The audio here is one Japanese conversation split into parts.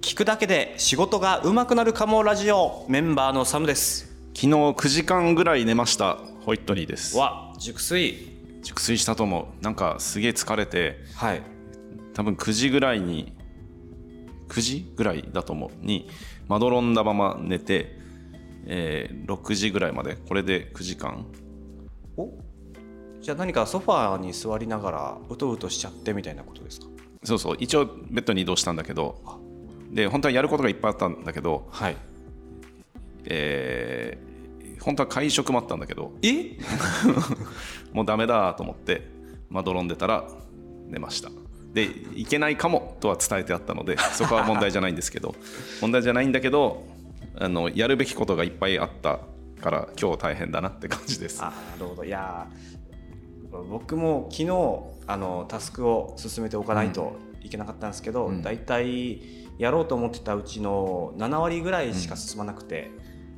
聞くだけで仕事が上手くなるかもラジオメンバーのサムです。昨日9時間ぐらい寝ました。ホイットニーです。わ熟睡。熟睡したと思う。なんかすげえ疲れて。はい。多分9時ぐらいに9時ぐらいだと思う。にまどろんだまま寝て、えー6時ぐらいまで。これで9時間。お？じゃあ何かソファーに座りながらうとうとしちゃってみたいなことですか？そうそう。一応ベッドに移動したんだけどで本当はやることがいっぱいあったんだけど、はい。えー本当は会食もあったんだけどえ？もうダメだと思ってまどろんでたら寝ました。でいけないかもとは伝えてあったのでそこは問題じゃないんですけど 問題じゃないんだけどあのやるべきことがいっぱいあったから今日大変だなって感じです。あなるほど。いやー僕も昨日あのタスクを進めておかないといけなかったんですけど、うん。だいたいやろうと思ってたうちの7割ぐらいしか進まなくて、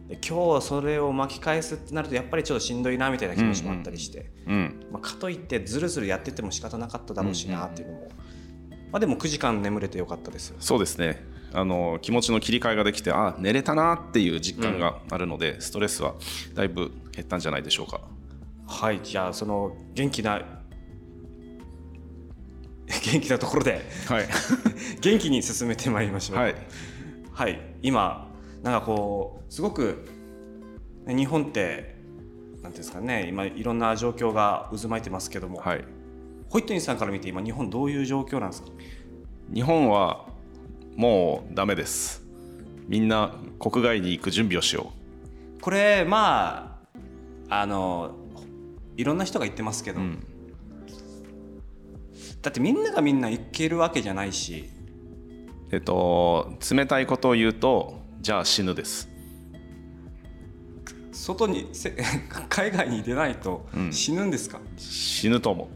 で今日それを巻き返すってなるとやっぱりちょっとしんどいなみたいな気持ちもあったりして、うんまあ、かといってずるずるやってても仕方なかっただろうしなっていうのも、まあ、でも9時間眠れてよかったです。そうですね。あの気持ちの切り替えができてあ寝れたなっていう実感があるので、ストレスはだいぶ減ったんじゃないでしょうか。はいじゃあその元気な 元気なところではい。元気に進めてまいりましょう。はい。はい。今なんかこうすごくね日本ってなんていうんですかね今いろんな状況が渦巻いてますけども、はい。ホイットニーさんから見て今日本どういう状況なんですか？日本はもうダメです。みんな国外に行く準備をしよこれまああのいろんな人が言ってますけど、う、うん、だってみんながみんな行けるわけじゃないし。えっと冷たいことを言うとじゃあ死ぬです。外にせ 海外に出ないとうん。死ぬんですか、死ぬと思う。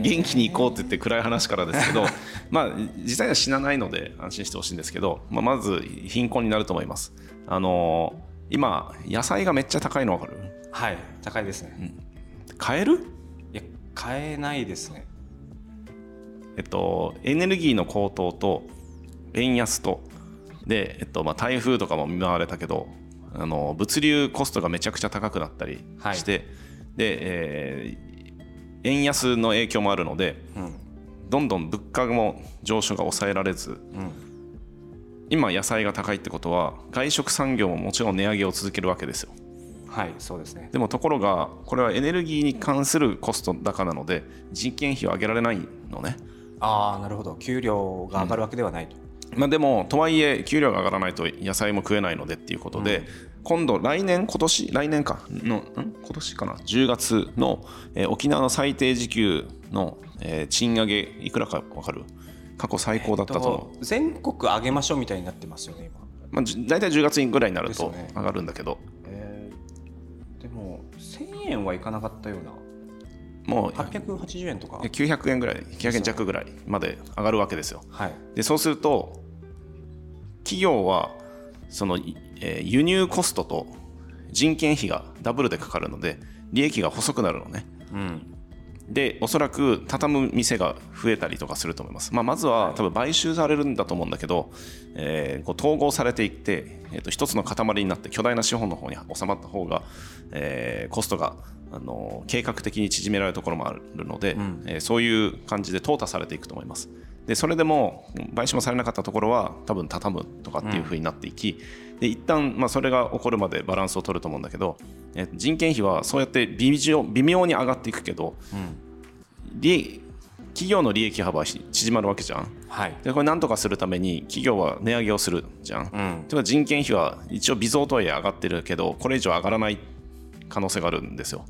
元気に行こうって言って暗い話からですけど まあ実際には死なないので安心してほしいんですけど、まあ、まず貧困になると思います。あの今野菜がめっちゃ高いの分かる？はい高いですね、買える？いや買えないですね。えっと、エネルギーの高騰と円安とで、えっとまあ、台風とかも見舞われたけどあの物流コストがめちゃくちゃ高くなったりして、で、えー円安の影響もあるのでうん。どんどん物価も上昇が抑えられずうん。今野菜が高いってことは外食産業ももちろん値上げを続けるわけですよはいそうですね。でもところがこれはエネルギーに関するコスト高なので人件費を上げられないのね。ああなるほど。給料が上がるわけではないと、まあ、でもとはいえ給料が上がらないと野菜も食えないのでっていうことで、今度来年今年？来年か。のん？今年かな？10月の、えー沖縄の最低時給の、えー賃上げいくらか分かる？過去最高だったと思う、と全国上げましょうみたいになってますよね今、まあ、じ大体10月ぐらいになると上がるんだけど、えーでも1000円はいかなかったような。もう880円とか。900円ぐらい900円弱ぐらいまで上がるわけですよ。はい。でそうすると企業はその、えー輸入コストと人件費がダブルでかかるので利益が細くなるのね。うんでおそらく畳む店が増えたりとかすると思います、まあ、まずは多分買収されるんだと思うんだけど、えーこう統合されていって、えー、と一つの塊になって巨大な資本の方に収まった方が、えーコストがあの計画的に縮められるところもあるので、ん。えーそういう感じで淘汰されていくと思います。でそれでも買収もされなかったところは多分畳むとかっていう風になっていき、で一旦まあそれが起こるまでバランスを取ると思うんだけど、えー人件費はそうやって微妙微妙に上がっていくけど、利益企業の利益幅は縮まるわけじゃん。はい。でこれ何とかするために企業は値上げをするじゃん、うん。というか人件費は一応微増とはいえ上がってるけどこれ以上上がらない可能性があるんですよ。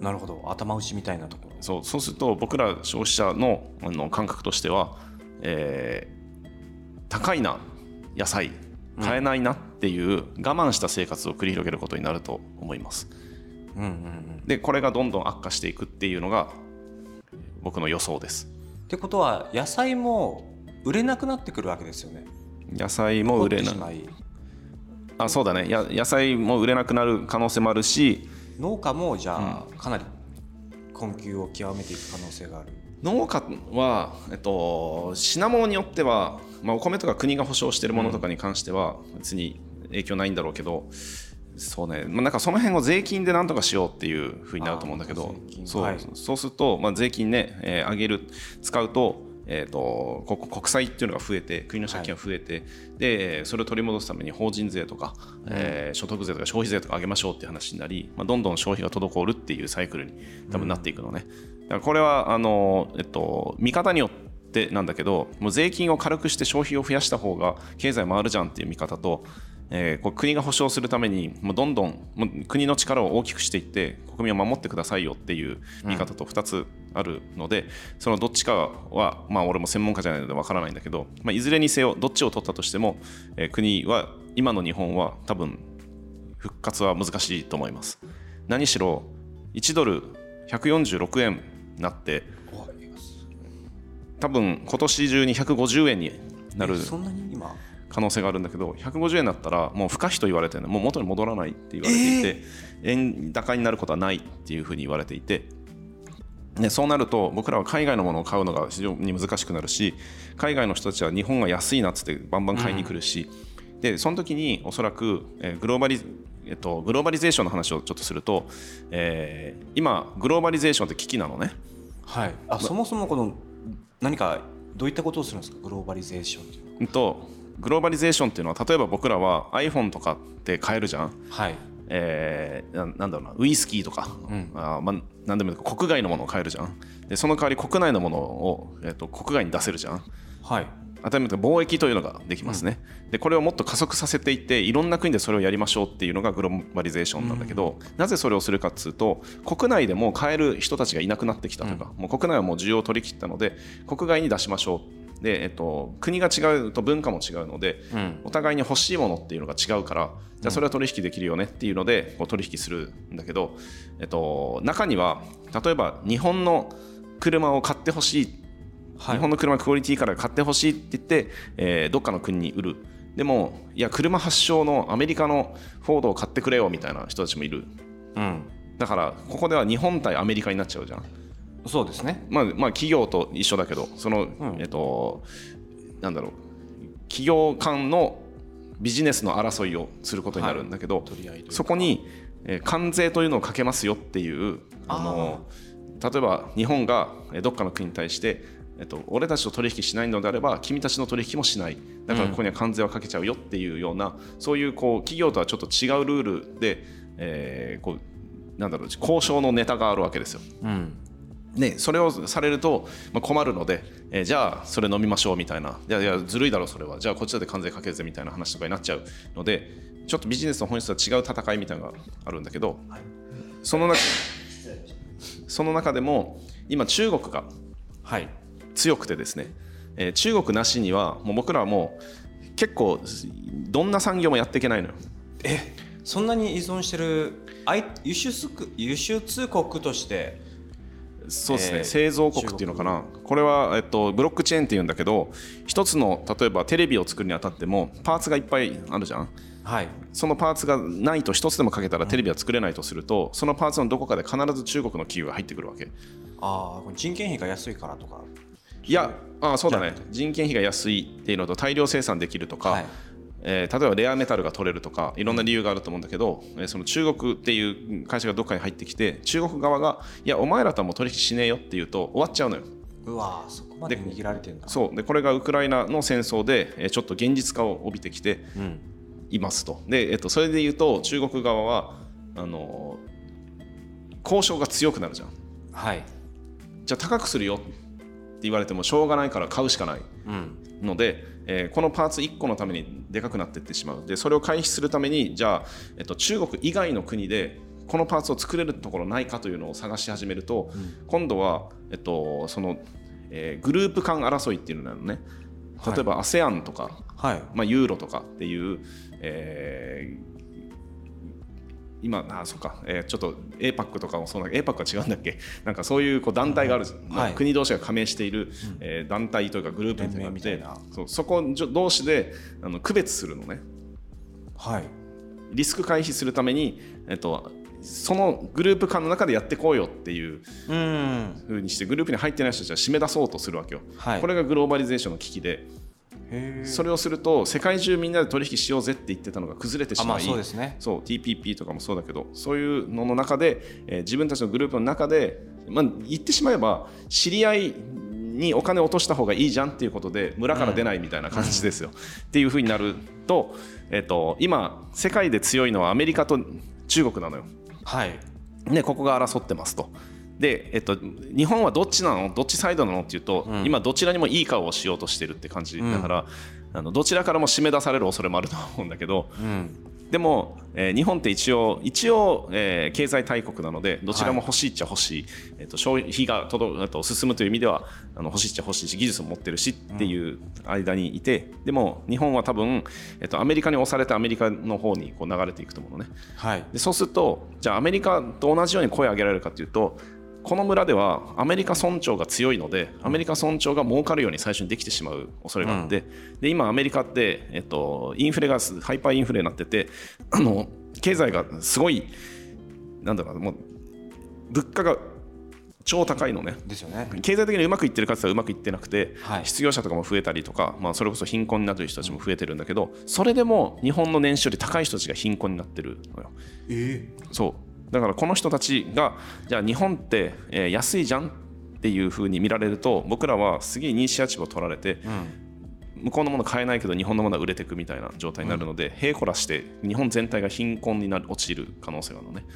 なるほど。頭打ちみたいなところ。そうそうすると僕ら消費者のあの感覚としては、えー高いな野菜。買えないなっていう我慢した生活を繰り広げることになると思います。うんうんうん。でこれがどんどん悪化していくっていうのが僕の予想です。ってことは野菜も売れなくなってくるわけですよね。野菜も売れないあそうだね。や野菜も売れなくなる可能性もあるし。農家もじゃあかなり困窮を極めていく可能性がある。農家は、えっと、品物によっては、まあ、お米とか国が保証しているものとかに関しては別に影響ないんだろうけど、そうね、まあ、なんかその辺を税金でなんとかしようっていうふうになると思うんだけどそう。はい、そうすると、まあ、税金ね、えー、上げる使うとえーと、国債っていうのが増えて国の借金が増えて、はい、でそれを取り戻すために法人税とか、うん、えー、所得税とか消費税とか上げましょうっていう話になり、まあ、どんどん消費が滞るっていうサイクルに多分なっていくのね。うん、だからこれはあの、えっと、見方によってなんだけどもう税金を軽くして消費を増やした方が経済回るじゃんっていう見方とえー、こ国が保障するためにもうどんどんもう国の力を大きくしていって国民を守ってくださいよっていう見方と2つあるので、うん、そのどっちかは、まあ、俺も専門家じゃないのでわからないんだけど、まあ、いずれにせよどっちを取ったとしても、えー、国は今の日本は多分復活は難しいと思います。何しろ1ドル146円になって多分今年中に150円になるそんなに？今可能性があるんだけど150円だったらもう不可避と言われてもう元に戻らないって言われていて、えー、円高になることはないっていうふうに言われていて。でそうなると僕らは海外のものを買うのが非常に難しくなるし海外の人たちは日本が安いなってバンバン買いに来るし、うん、でその時におそらく、えー、グローバリえっと、グローバリゼーションの話をちょっとすると、えー、今グローバリゼーションって危機なのね。はい、あそもそもこの何かどういったことをするんですか？グローバリゼーションっていうのは。うんとグローバリゼーションっていうのは例えば僕らは iPhone とかって買えるじゃん。はい。えー、ななんだろうなウイスキーとか、うん、あまあ、何でも国外のものを買えるじゃん。でその代わり国内のものを、えーと、国外に出せるじゃん。はい。当たり前貿易というのができますね、うん、でこれをもっと加速させていっていろんな国でそれをやりましょうっていうのがグローバリゼーションなんだけど、うん、なぜそれをするかっつうと国内でも買える人たちがいなくなってきたとか、うん、もう国内はもう需要を取り切ったので国外に出しましょうで、えっと、国が違うと文化も違うので、うん、お互いに欲しいものっていうのが違うからじゃあそれは取引できるよねっていうのでこう取引するんだけど、えっと、中には例えば日本の車を買ってほしい、はい、日本の車クオリティから買ってほしいって言って、えー、どっかの国に売る。でもいや車発祥のアメリカのフォードを買ってくれよみたいな人たちもいる、うん、だからここでは日本対アメリカになっちゃうじゃん。そうですね、まあ、まあ企業と一緒だけどその、うん、えっとなんだろう。企業間のビジネスの争いをすることになるんだけど、はい、そこに、えー、関税というのをかけますよっていうあの例えば日本がどっかの国に対してえっと、俺たちと取引しないのであれば君たちの取引もしない。だからここには関税をかけちゃうよっていうような、うん、そういうこう企業とはちょっと違うルールで、えー、こうなんだろう交渉のネタがあるわけですよ。うんね、それをされると、まあ、困るので、えー、じゃあそれ飲みましょうみたいな。いやいやずるいだろそれは。じゃあこっちだって関税かけるぜみたいな話とかになっちゃうのでちょっとビジネスの本質とは違う戦いみたいなのがあるんだけど、はい、その中その中でも今中国が強くてですね、えー、中国なしにはもう僕らはもう結構どんな産業もやっていけないのよ。えそんなに依存してる輸出輸出国としてそうですね、えー、製造国っていうのかな。これは、えっと、ブロックチェーンっていうんだけど一つの例えばテレビを作るにあたってもパーツがいっぱいあるじゃん、はい、そのパーツがないと一つでもかけたらテレビは作れないとすると、うん、そのパーツのどこかで必ず中国の企業が入ってくるわけ。ああ人件費が安いからとか。いやあそうだね。人件費が安いっていうのと大量生産できるとか、はいえー、例えばレアメタルが取れるとかいろんな理由があると思うんだけど、えー、その中国っていう会社がどっかに入ってきて中国側がいやお前らとはもう取引しねえよって言うと終わっちゃうのよ。うわそこまで握られてるんだそうでこれがウクライナの戦争で、えー、ちょっと現実化を帯びてきていますと。で、えー、とそれで言うと中国側はあの交渉が強くなるじゃん。はいじゃあ高くするよって言われてもしょうがないから買うしかないので、うんえー、このパーツ1個のためにでかくなっていってしまう。でそれを回避するためにじゃあ、えっと、中国以外の国でこのパーツを作れるところないかというのを探し始めると、うん、今度は、えっとそのえー、グループ間争いっていうのなのね例えば ASEAN とか、はい。まあ、ユーロとかっていう、えー、今あそうか、えー、ちょっと APAC とかもそうだけど APAC は違うんだっけ？なんかそういうこう団体がある、はい、国同士が加盟している、うん、えー、団体というかグループみたいなのてそそこ同士であの区別するのね。はい、リスク回避するために、えっとそのグループ間の中でやってこうよっていううん。風にしてグループに入ってない人たちは締め出そうとするわけよ、はい。これがグローバリゼーションの危機で。へそれをすると世界中みんなで取引しようぜって言ってたのが崩れてしあまいそうですねそう TPP とかもそうだけどそういうのの中で、えー自分たちのグループの中で、まあ、言ってしまえば知り合いにお金を落とした方がいいじゃんっていうことで村から出ないみたいな感じですよ。っていうふうになると,、えっと今世界で強いのはアメリカと中国なのよ。はいね、ここが争ってますと。で、えっと、日本はどっちなの？どっちサイドなの？っていうと、うん。今どちらにもいい顔をしようとしてるって感じ。うん。だから、あのどちらからも締め出される恐れもあると思うんだけどうん。でも、えー日本って一応一応、えー経済大国なのでどちらも欲しいっちゃ欲しい、えっと消費が届あと進むという意味ではあの欲しいっちゃ欲しいし技術も持ってるしっていう間にいて、でも日本は多分、えっと、アメリカに押されてアメリカの方にこう流れていくと思うのね。はい。でそうするとじゃあアメリカと同じように声を上げられるかというとこの村ではアメリカ村長が強いのでアメリカ村長が儲かるように最初にできてしまう恐れがあって、で今アメリカって、えっと、インフレがすハイパーインフレになっててあの経済がすごいなんだろうなもう物価が超高いのね。ですよね。経済的にうまくいってるかって言ったらうまくいってなくて、はい。失業者とかも増えたりとか、まあ、それこそ貧困になってる人たちも増えてるんだけどそれでも日本の年収より高い人たちが貧困になってるのよ。えそうだからこの人たちがじゃあ日本って、えー安いじゃんっていう風に見られると僕らはすげえイニシアチブを取られてうん。向こうのもの買えないけど日本のものは売れていくみたいな状態になるので、へいこらして日本全体が貧困になる陥る可能性があるのね。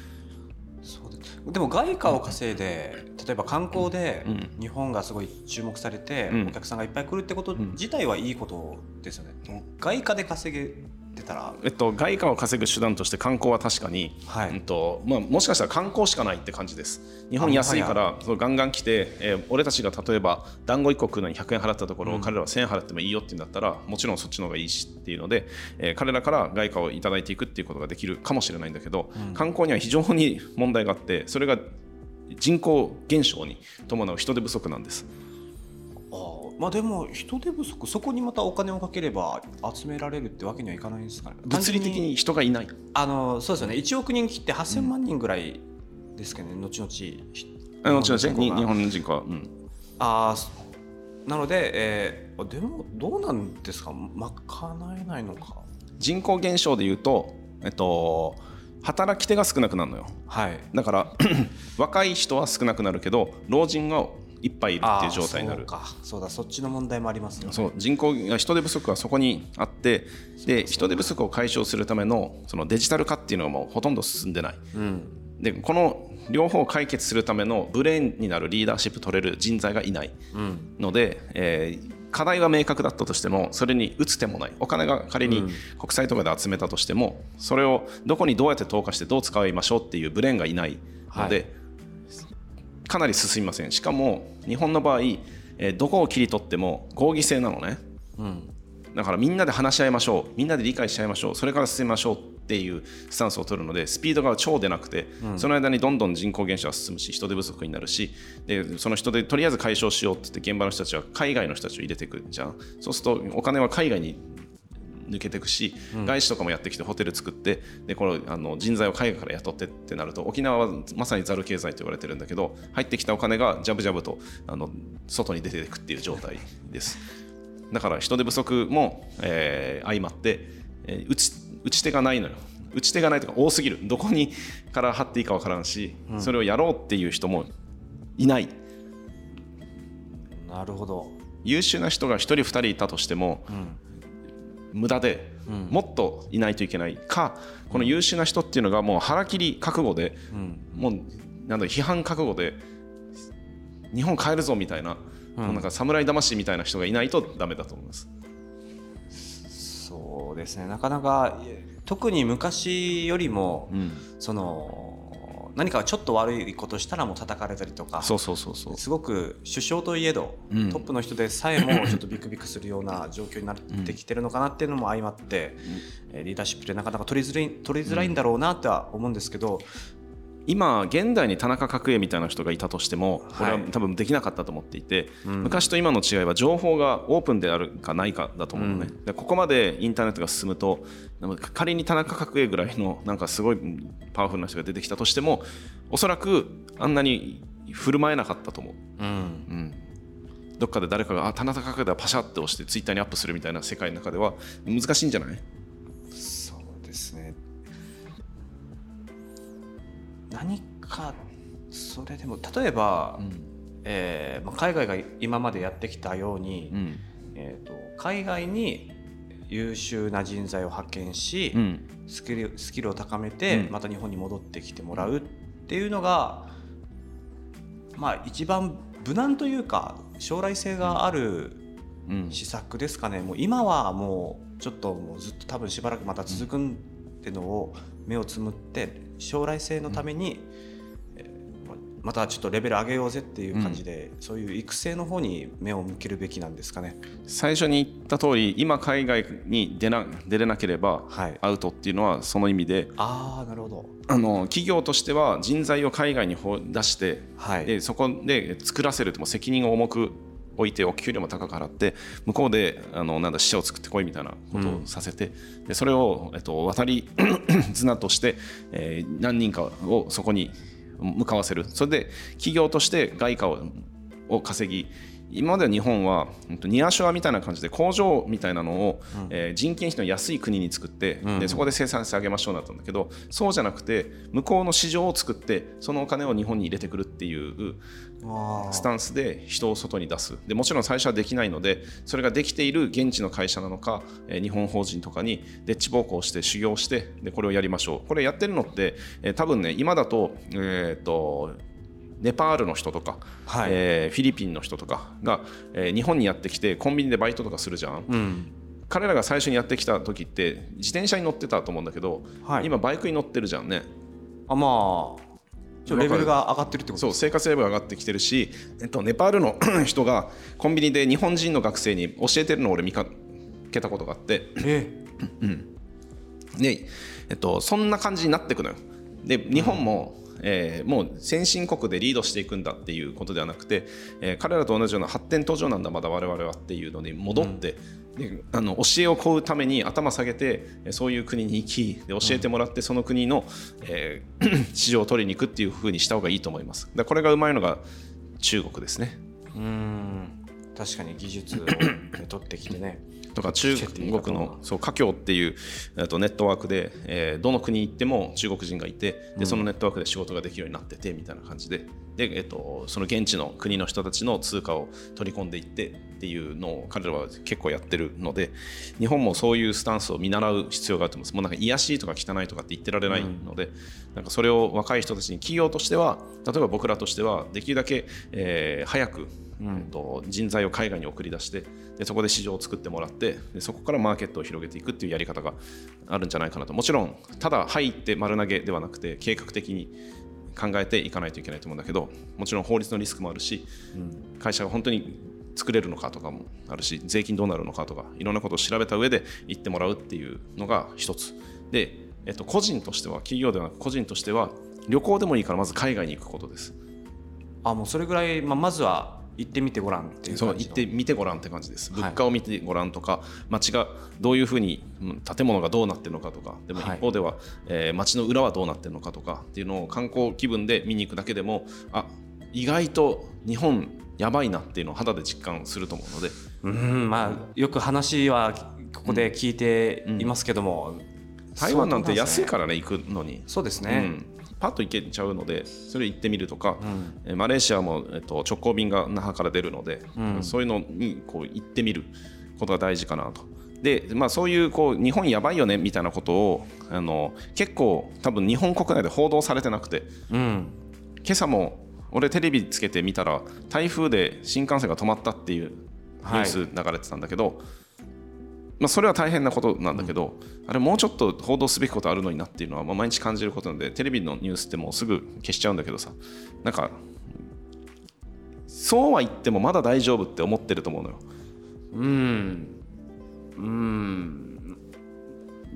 そうです。でも外貨を稼いで例えば観光でうん。日本がすごい注目されてうん。お客さんがいっぱい来るってことん。自体はいいことですよね。外貨で稼げてたら。えっと、外貨を稼ぐ手段として観光は確かに、はい。うんとまあ、もしかしたら観光しかないって感じです。日本安いからそうガンガン来て、えー俺たちが例えば団子1個食うのに100円払ったところ、うん。彼らは1000円払ってもいいよって言うんだったらもちろんそっちの方がいいしっていうので、えー彼らから外貨をいただいていくっていうことができるかもしれないんだけど、うん。観光には非常に問題があってそれが人口減少に伴う人手不足なんです。まあでも人手不足そこにまたお金をかければ集められるってわけにはいかないんですかね物理的に人がいない。あのそうですよね。1億人切って8000万人ぐらいですけどね、後々ひあの後々ねに日本の人口うん、あーなので、えー、でもどうなんですか？賄えないのか。人口減少でいうと、えっと、働き手が少なくなるのよ。はい。だから 若い人は少なくなるけど老人がいっぱいいるっていう状態になる。そうか。そうだそっちの問題もありますよね。そう人口が人手不足はそこにあってで人手不足を解消するためのそのデジタル化っていうのがもうほとんど進んでない。うん。でこの両方を解決するためのブレーンになるリーダーシップ取れる人材がいない。うん。ので、えー課題は明確だったとしてもそれに打つ手もない。お金が仮にうん。国債とかで集めたとしても、それをどこにどうやって投下してどう使いましょうっていうブレーンがいないので、はいかなり進みません。しかも日本の場合、えーどこを切り取っても合議制なのね。うん。だからみんなで話し合いましょう。みんなで理解し合いましょう。それから進みましょう。っていうスタンスを取るのでスピードが超出なくて、その間にどんどん人口減少が進むし人手不足になるしでその人手とりあえず解消しようって言って現場の人たちは海外の人たちを入れていくじゃん。そうするとお金は海外に抜けていくし、外資とかもやってきてホテル作ってでこのあの人材を海外から雇ってってなると沖縄はまさにザル経済と言われてるんだけど入ってきたお金がジャブジャブとあの外に出ていくっていう状態です。だから人手不足も、えー相まって、えー打ち打ち手がないのよ。打ち手がないとか多すぎる。どこにから張っていいか分からんし、それをやろうっていう人もいない。なるほど。優秀な人が1人2人いたとしてもうん無駄で、うん。もっといないといけないかこの優秀な人っていうのがもう腹切り覚悟でうん。もうなんだ批判覚悟で日本変えるぞみたいな、なんか侍魂みたいな人がいないとダメだと思います。そうですね。なかなか特に昔よりも、うん、その何かちょっと悪いことしたらもう叩かれたりとか。そうそうそうそう。すごく首相といえど、うん。トップの人でさえもちょっとビクビクするような状況になってきてるのかなっていうのも相まって、えーリーダーシップでなかなか取りづらい取りづらいんだろうなとは思うんですけど、今現代に田中角栄みたいな人がいたとしてもこれははい多分できなかったと思っていて、うん。昔と今の違いは情報がオープンであるかないかだと思うのね、うん。でここまでインターネットが進むと仮に田中角栄ぐらいのなんかすごいパワフルな人が出てきたとしてもおそらくあんなに振る舞えなかったと思う、うん。うん、どっかで誰かがあ田中角栄だパシャって押してツイッターにアップするみたいな世界の中では難しいんじゃない？何かそれでも例えば、えーまあ、海外が今までやってきたように、うん。えー、と海外に優秀な人材を派遣し、うん。スキルスキルを高めて、うん。また日本に戻ってきてもらうっていうのが、まあ一番無難というか将来性があるうん。施策ですかね、もう今はもうちょっともうずっと多分しばらくまた続くんってのを目をつむって将来性のために、えーまたちょっとレベル上げようぜっていう感じで、そういう育成の方に目を向けるべきなんですかね。最初に言った通り今海外に出な出れなければはい、アウトっていうのはその意味でああなるほど。あの企業としては人材を海外に放出してはい、でそこで作らせるってもう責任を重く置いてお給料も高く払って向こうであのなんだ支社を作ってこいみたいなことをさせて、でそれを、えっと、渡り 綱として、えー何人かをそこに向かわせる。それで企業として外貨をを稼ぎ今までは日本はニアショアみたいな感じで工場みたいなのを、えー人件費の安い国に作って、うん。でそこで生産性上げましょうなったんだけどそうじゃなくて向こうの市場を作ってそのお金を日本に入れてくるっていうスタンスで人を外に出す。でもちろん最初はできないのでそれができている現地の会社なのか、えー日本法人とかにでっち奉公して修行してでこれをやりましょう。これやってるのって、えー多分ね今だと,、えーとネパールの人とか、はい。えーフィリピンの人とかが、えー日本にやってきてコンビニでバイトとかするじゃん、うん。彼らが最初にやってきた時って自転車に乗ってたと思うんだけど、はい。今バイクに乗ってるじゃんね。あまあレベルが上がってるってことそう生活レベルが上がってきてるし、えっと、ネパールの 人がコンビニで日本人の学生に教えてるのを俺見かけたことがあって。えで、えっと、そんな感じになっていくのよ。で日本も、えーもう先進国でリードしていくんだっていうことではなくて、えー彼らと同じような発展途上なんだまだ我々はっていうのに戻って、であの教えを請うために頭下げてえーそういう国に行きで教えてもらってその国の、えー 市場を取りに行くっていうふうにした方がいいと思います。だこれがうまいのが中国ですね。うん。確かに技術を取ってきてねとか中国のそう華僑っていうとネットワークで、えーどの国に行っても中国人がいてでそのネットワークで仕事ができるようになっててみたいな感じで。で、えっとその現地の国の人たちの通貨を取り込んでいってっていうのを彼らは結構やってるので日本もそういうスタンスを見習う必要があると思います。もうなんか癒しいとか汚いとかって言ってられないので、なんかそれを若い人たちに企業としては例えば僕らとしてはできるだけ、えー早くと人材を海外に送り出してでそこで市場を作ってもらってでそこからマーケットを広げていくっていうやり方があるんじゃないかなと。もちろんただ入って丸投げではなくて計画的に考えていかないといけないと思うんだけどもちろん法律のリスクもあるし会社が本当に作れるのかとかもあるし税金どうなるのかとかいろんなことを調べた上で行ってもらうっていうのが一つ。で、えっと、個人としては企業ではなく個人としては旅行でもいいからまず海外に行くことです。あもうそれぐらい、まあ、まずは行ってみてごらんっていうそう行ってみてごらんって感じです。はい。物価を見てごらんとか、街がどういうふうにうん建物がどうなってるのかとかでもはい。一方では、えー街の裏はどうなってるのかとかっていうのを観光気分で見に行くだけでもあ意外と日本やばいなっていうのを肌で実感すると思うので。うんまあよく話はここで聞いていますけども、台湾なんて安いらからね行くのに、そうですね、うん、パッと行けちゃうのでそれ行ってみるとか、うん。えーマレーシアも、えっと、直行便が那覇から出るので、うん。そういうのにこう行ってみることが大事かなと。でまあ、そういうこう日本やばいよねみたいなことをあの結構多分日本国内で報道されてなくてうん。今朝も俺テレビつけてみたら台風で新幹線が止まったっていうニュース流れてたんだけど、まあ、それは大変なことなんだけど、あれもうちょっと報道すべきことあるのになっていうのは、まあ、毎日感じることなのでテレビのニュースってもうすぐ消しちゃうんだけどさなんかそうは言ってもまだ大丈夫って思ってると思うのよ。うん。うん。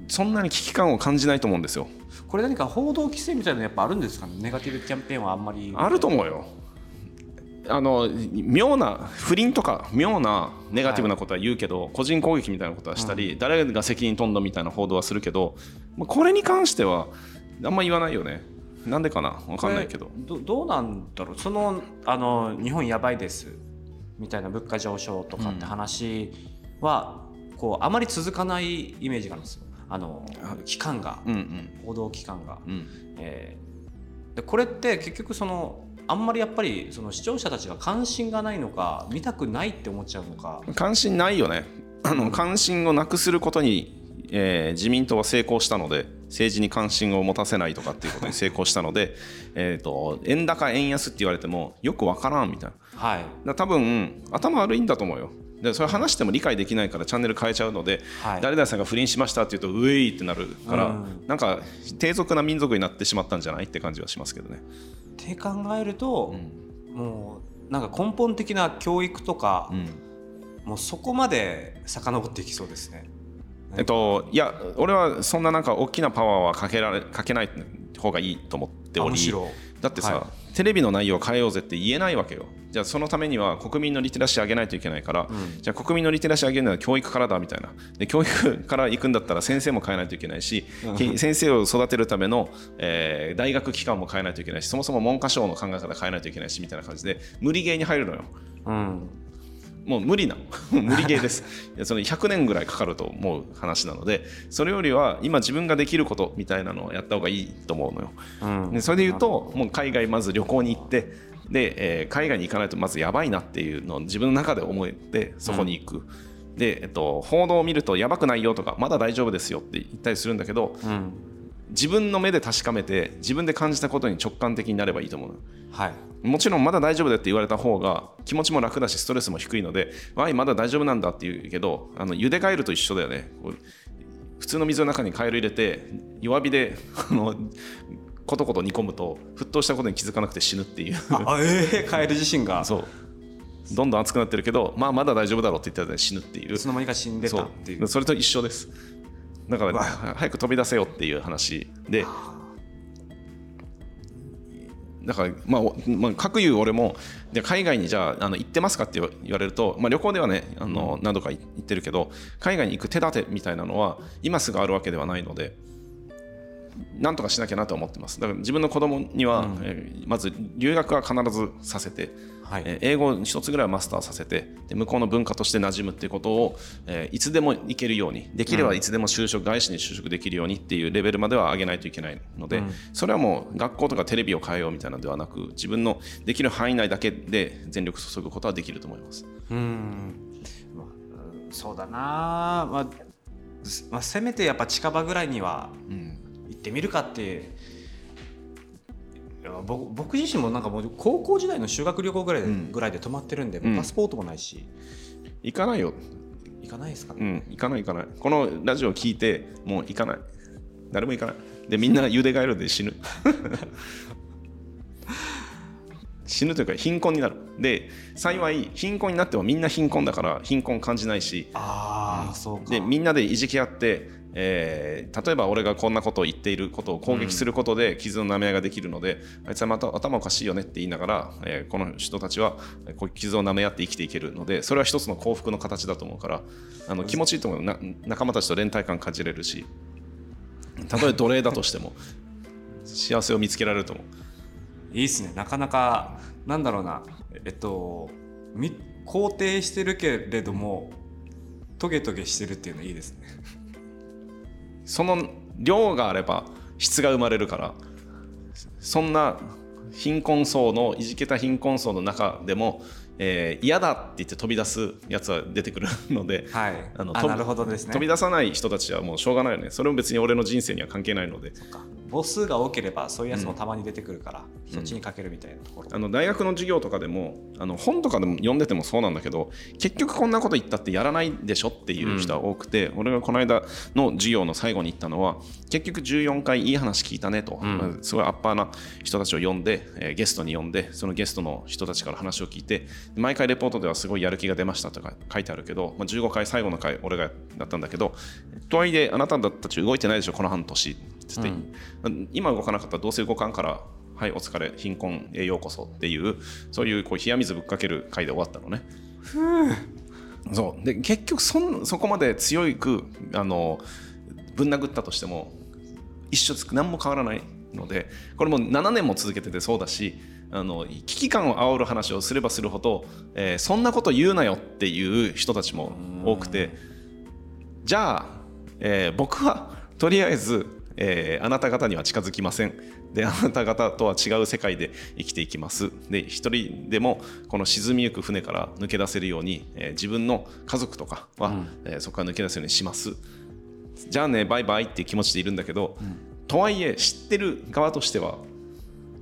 そんなに危機感を感じないと思うんですよ。これ何か報道規制みたいなのやっぱあるんですかね？ネガティブキャンペーンはあんまり。あると思うよあの妙な不倫とか妙なネガティブなことは言うけど、はい、個人攻撃みたいなことはしたり、うん、誰が責任取んのみたいな報道はするけどこれに関してはあんま言わないよね。なんでかな？分かんないけど。どどうなんだろう？そのあの日本やばいですみたいな物価上昇とかって話は、うん、こうあまり続かないイメージがあるんですよ。あの期間が、うんうん、報道期間が、うん、えー、でこれって結局そのあんまりやっぱりその視聴者たちが関心がないのか見たくないって思っちゃうのか。関心ないよね。あの関心をなくすることに、えー、自民党は成功したので政治に関心を持たせないとかっていうことに 成功したのでえと円高円安って言われてもよく分からんみたいな、はい、だ多分頭悪いんだと思うよ。でそれ話しても理解できないからチャンネル変えちゃうので、はい、誰々さんが不倫しましたって言うとウェイってなるから、うん、なんか低俗な民族になってしまったんじゃないって感じはしますけどね。って考えると、うん、もうなんか根本的な教育とか、うん、もうそこまで遡っていきそうですね。えっと、いや俺はそんななんか大きなパワーはかけられかけない方がいいと思っており。だってさ、はい、テレビの内容を変えようぜって言えないわけよ。じゃあそのためには国民のリテラシー上げないといけないから、うん、じゃあ国民のリテラシー上げるのは教育からだみたいな。で教育から行くんだったら先生も変えないといけないし、うん、先生を育てるための、えー、大学機関も変えないといけないしそもそも文科省の考え方変えないといけないしみたいな感じで無理ゲーに入るのよ。うんもう無理な 無理ゲーです。いやその100年ぐらいかかると思う話なのでそれよりは今自分ができることみたいなのをやった方がいいと思うのよ、うん、でそれで言うともう海外まず旅行に行ってで、えー、海外に行かないとまずやばいなっていうのを自分の中で思えてそこに行く、うん、で、えっと、報道を見るとやばくないよとかまだ大丈夫ですよって言ったりするんだけど、うん、自分の目で確かめて自分で感じたことに直感的になればいいと思う、はい、もちろんまだ大丈夫だって言われた方が気持ちも楽だしストレスも低いのでわいまだ大丈夫なんだって言うけどあの茹でガエルと一緒だよね。普通の水の中にカエル入れて弱火で あのコトコト煮込むと沸騰したことに気づかなくて死ぬっていう。あええー、カエル自身が。そう。どんどん熱くなってるけど、まあ、まだ大丈夫だろうって言ったら死ぬっていう。いつの間にか死んでたっていう。それと一緒ですだから、早く飛び出せよっていう話で。だから、まあ、まあ、各言う俺もで海外にじゃああの行ってますかって言われると、まあ、旅行ではねあの何度か行ってるけど海外に行く手立てみたいなのは今すぐあるわけではないのでなんとかしなきゃなと思ってます。だから自分の子供には、うん、えー、まず留学は必ずさせて、はい、えー、英語一つぐらいはマスターさせてで向こうの文化として馴染むっていうことを、えー、いつでも行けるようにできればいつでも就職、外資に就職できるようにっていうレベルまでは上げないといけないので、うん、それはもう学校とかテレビを変えようみたいなのではなく自分のできる範囲内だけで全力注ぐことはできると思います。うん。そうだな、まあまあ、せめてやっぱ近場ぐらいには、うん。ってみるかって僕僕自身もなんかもう高校時代の修学旅行ぐらいで,、ぐらいで泊まってるんで、パスポートもないし。行かないよ。行かないですかね、うん、行かない行かない。このラジオ聞いてもう行かない。誰も行かない。でみんな茹でガエルで死ぬ。死ぬというか貧困になる。で幸い貧困になってもみんな貧困だから貧困感じないし。あ、そうか。でみんなでいじき合ってえー、例えば俺がこんなことを言っていることを攻撃することで傷の舐め合いができるので、うん、あいつはまた頭おかしいよねって言いながら、えー、この人たちはこう傷を舐め合って生きていけるのでそれは一つの幸福の形だと思うからあの気持ちいいと思う。な仲間たちと連帯感感じれるしたとえ奴隷だとしても幸せを見つけられると思う。いいっすね。なかなかなんだろうな。えっと肯定してるけれどもトゲトゲしてるっていうのいいですね。その量があれば質が生まれるからそんな貧困層のいじけた貧困層の中でも、えー、嫌だって言って飛び出すやつは出てくるので、はい、あのなるほどですね。飛び出さない人たちはもうしょうがないよねそれも別に俺の人生には関係ないので。母数が多ければそういうやつもたまに出てくるから、うん、そっちにかけるみたいなところ、あの大学の授業とかでもあの本とかでも読んでてもそうなんだけど結局こんなこと言ったってやらないでしょっていう人は多くて、うん、俺がこの間の授業の最後に言ったのは結局14回いい話聞いたねと、うん、すごいアッパーな人たちを呼んで、えー、ゲストに呼んでそのゲストの人たちから話を聞いて毎回レポートではすごいやる気が出ましたとか書いてあるけど、まあ、15回最後の回俺がだったんだけどとはいえあなたたち動いてないでしょこの半年。つって、今動かなかったらどうせ動かんからはいお疲れ貧困へようこそっていうそういうこう冷や水ぶっかける回で終わったのね。そう。で結局そんそこまで強くあのぶん殴ったとしても一緒つく何も変わらないのでこれも7年も続けててそうだしあの危機感を煽る話をすればするほど、えーそんなこと言うなよっていう人たちも多くてじゃあ、えー僕はとりあえず、えーあなた方には近づきません。であなた方とは違う世界で生きていきます。で一人でもこの沈みゆく船から抜け出せるように、えー自分の家族とかは、えーそこから抜け出せるようにしますじゃあねバイバイっていう気持ちでいるんだけど、とはいえ知ってる側としては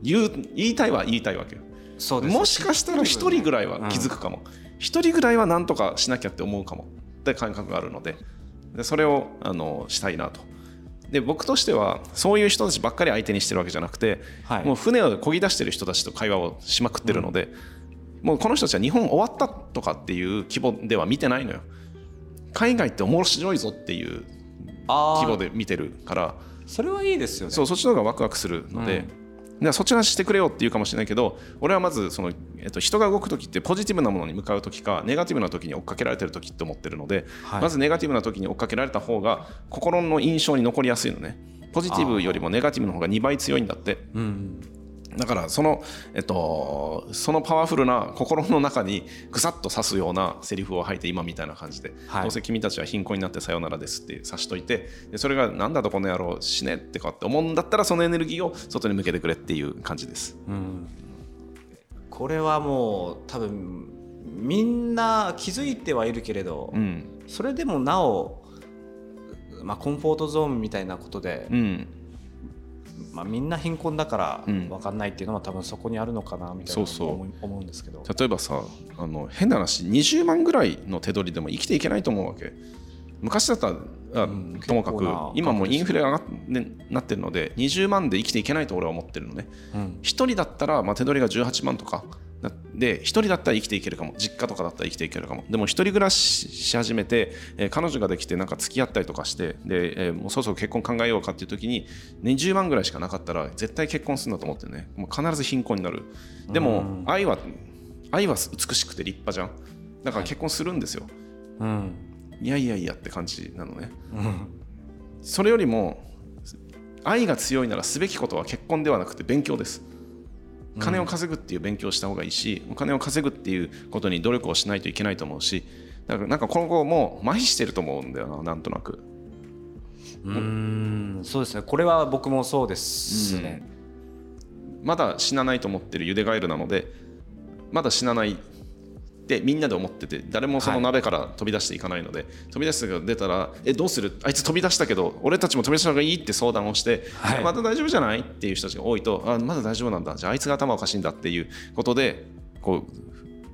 言う言いたいは言いたいわけよ。そうですもしかしたら一人ぐらいは気づくかも。一、人ぐらいは何とかしなきゃって思うかも。って感覚があるので。でそれをあのしたいなと。で僕としてはそういう人たちばっかり相手にしてるわけじゃなくて、はい。もう船を漕ぎ出してる人たちと会話をしまくってるので、もうこの人たちは日本終わったとかっていう規模では見てないのよ。海外って面白いぞっていう規模で見てるから。それはいいですよね。そうそっちの方がワクワクするので、うん。そっちの話してくれよって言うかもしれないけど俺はまずその、えっと、人が動く時ってポジティブなものに向かう時かネガティブな時に追っかけられてる時って思ってるので、はい。まずネガティブな時に追っかけられた方が心の印象に残りやすいのね。ポジティブよりもネガティブの方が2倍強いんだって。うんだからその、えっと、そのパワフルな心の中にぐさっと刺すようなセリフを吐いて今みたいな感じで、はい。どうせ君たちは貧困になってさよならですって刺しといてでそれがなんだとこの野郎死ねってかって思うんだったらそのエネルギーを外に向けてくれっていう感じです。うん。これはもう多分みんな気づいてはいるけれど、うん、それでもなお、まあ、コンフォートゾーンみたいなことで、うん、まあ、みんな貧困だからうん。分かんないっていうのは多分そこにあるのかなみたいな思うんですけど。例えばさあの変な話20万ぐらいの手取りでも生きていけないと思うわけ。昔だったらあんともかく今もインフレが上がってなってるので20万で生きていけないと俺は思ってるのね。うん。1人だったら、まあ、手取りが18万とか。なで1人だったら生きていけるかも。実家とかだったら生きていけるかも。でも1人暮らしし始めて、えー彼女ができてなんか付き合ったりとかしてで、えーもうそろそろ結婚考えようかっていう時に20万ぐらいしかなかったら絶対結婚するんだと思ってね。もう必ず貧困になる。でも愛は愛は美しくて立派じゃん。だから結婚するんですよ、うん。い、やいやいやって感じなのね。うん。それよりも愛が強いならすべきことは結婚ではなくて勉強です金を稼ぐっていう勉強をした方がいいし、お金を稼ぐっていうことに努力をしないといけないと思うしだからなんか今後もう麻痺してると思うんだよななんとなく。うん。そうですね。これは僕もそうですね、まだ死なないと思ってるゆでガエルなのでまだ死なないってみんなで思ってて誰もその鍋から飛び出していかないので、飛び出して出たらえどうする？あいつ飛び出したけど俺たちも飛び出した方がいいって相談をして、はい。まだ大丈夫じゃない？っていう人たちが多いとあまだ大丈夫なんだ。じゃああいつが頭おかしいんだっていうことでこう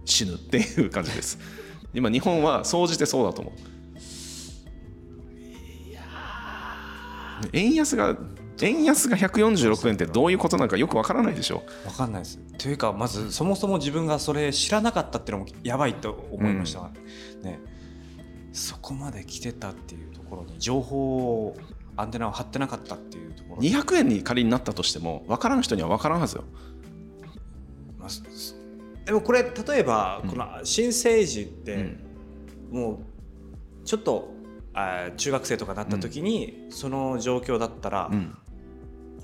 死ぬっていう感じです。今日本は総じてそうだと思う。円安が円安が146円ってどういうことなのかよくわからないでしょ分かんないです。というかまずそもそも自分がそれ知らなかったっていうのもやばいと思いました、ね、そこまで来てたっていうところに情報をアンテナを張ってなかったっていうところ。200円に仮になったとしても分からん人には分からんはずよ。まあでもこれ例えばこの新生児ってもうちょっとあー中学生とかなった時にその状況だったら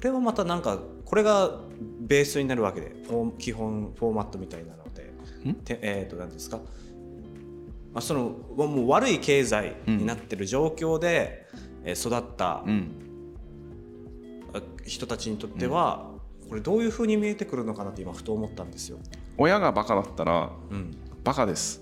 れはまたなんかこれがベースになるわけで基本フォーマットみたいなので。ん？てえっ、と何ですか、まあ、そのもう悪い経済になってる状況で、えー育った人たちにとっては、これどういうふうに見えてくるのかなって今ふと思ったんですよ。親がバカだったらうん。バカです。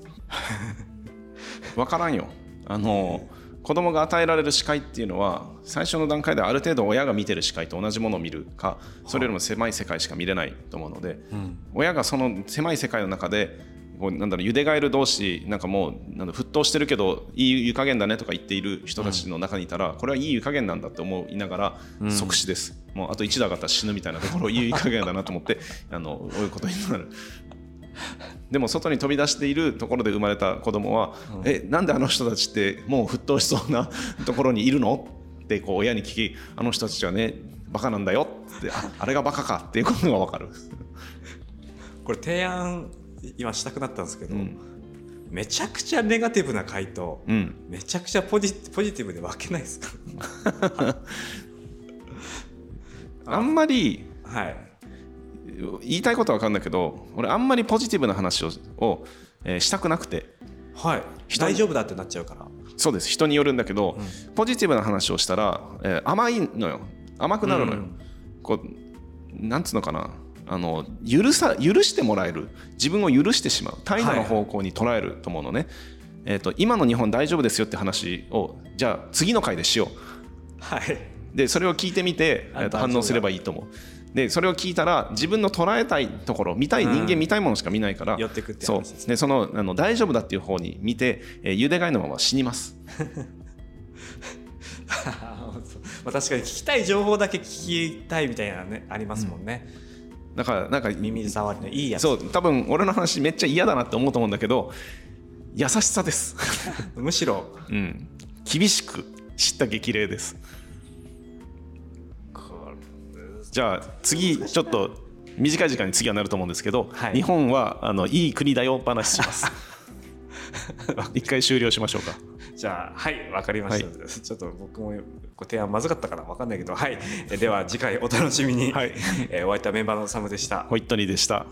分からんよ。あの子供が与えられる視界っていうのは最初の段階である程度親が見てる視界と同じものを見るかそれよりも狭い世界しか見れないと思うのでうん。親がその狭い世界の中でこうなんだろうゆでガエル同士なんかもうなんだ沸騰してるけどいい湯加減だねとか言っている人たちの中にいたら、これはいい湯加減なんだって思いながら即死です、もうあと1打上がったら死ぬみたいなところをいい湯加減だなと思ってあのこういうことになる。でも外に飛び出しているところで生まれた子供は、えなんであの人たちってもう沸騰しそうな ところにいるの？ってこう親に聞きあの人たちはねバカなんだよってああれがバカかっていうことが分かる。これ提案今したくなったんですけど、うん。めちゃくちゃネガティブな回答、うん、めちゃくちゃポジポジティブで分けないですか？あんまりはい言いたいことは分かんないけど俺あんまりポジティブな話をを、えーしたくなくて。はい。人大丈夫だってなっちゃうから。そうです。人によるんだけど、ポジティブな話をしたら、えー甘いのよ。甘くなるのよ、うん。こうなんつうのかな。あの許さ許してもらえる。自分を許してしまう。態度の方向に捉えると思うのね、えー、と今の日本大丈夫ですよって話をじゃあ次の回でしよはい、うでそれを聞いてみて、あえーと反応すればいいと思うでそれを聞いたら自分の捉えたいところ見たい人間見たいものしか見ないから、寄ってくってそう。話でそのあの大丈夫だっていう方に見て、えー、ゆでがいのまま死にます。まあ、確かに聞きたい情報だけ聞きたいみたいなねありますもんね、だからなんか耳障りのいいやつ。そう。多分俺の話めっちゃ嫌だなって思うと思うんだけど優しさです、むしろうん、厳しく知った激励ですじゃあ次ちょっと短い時間に次はなると思うんですけど、はい。日本はあのいい国だよ話します。一回終了しましょうか。じゃあはいわかりました、ちょっと僕もご提案まずかったからわかんないけどはい。えでは次回お楽しみに、はい。えーお会いいたメンバーのサムでした。ホイットニーでした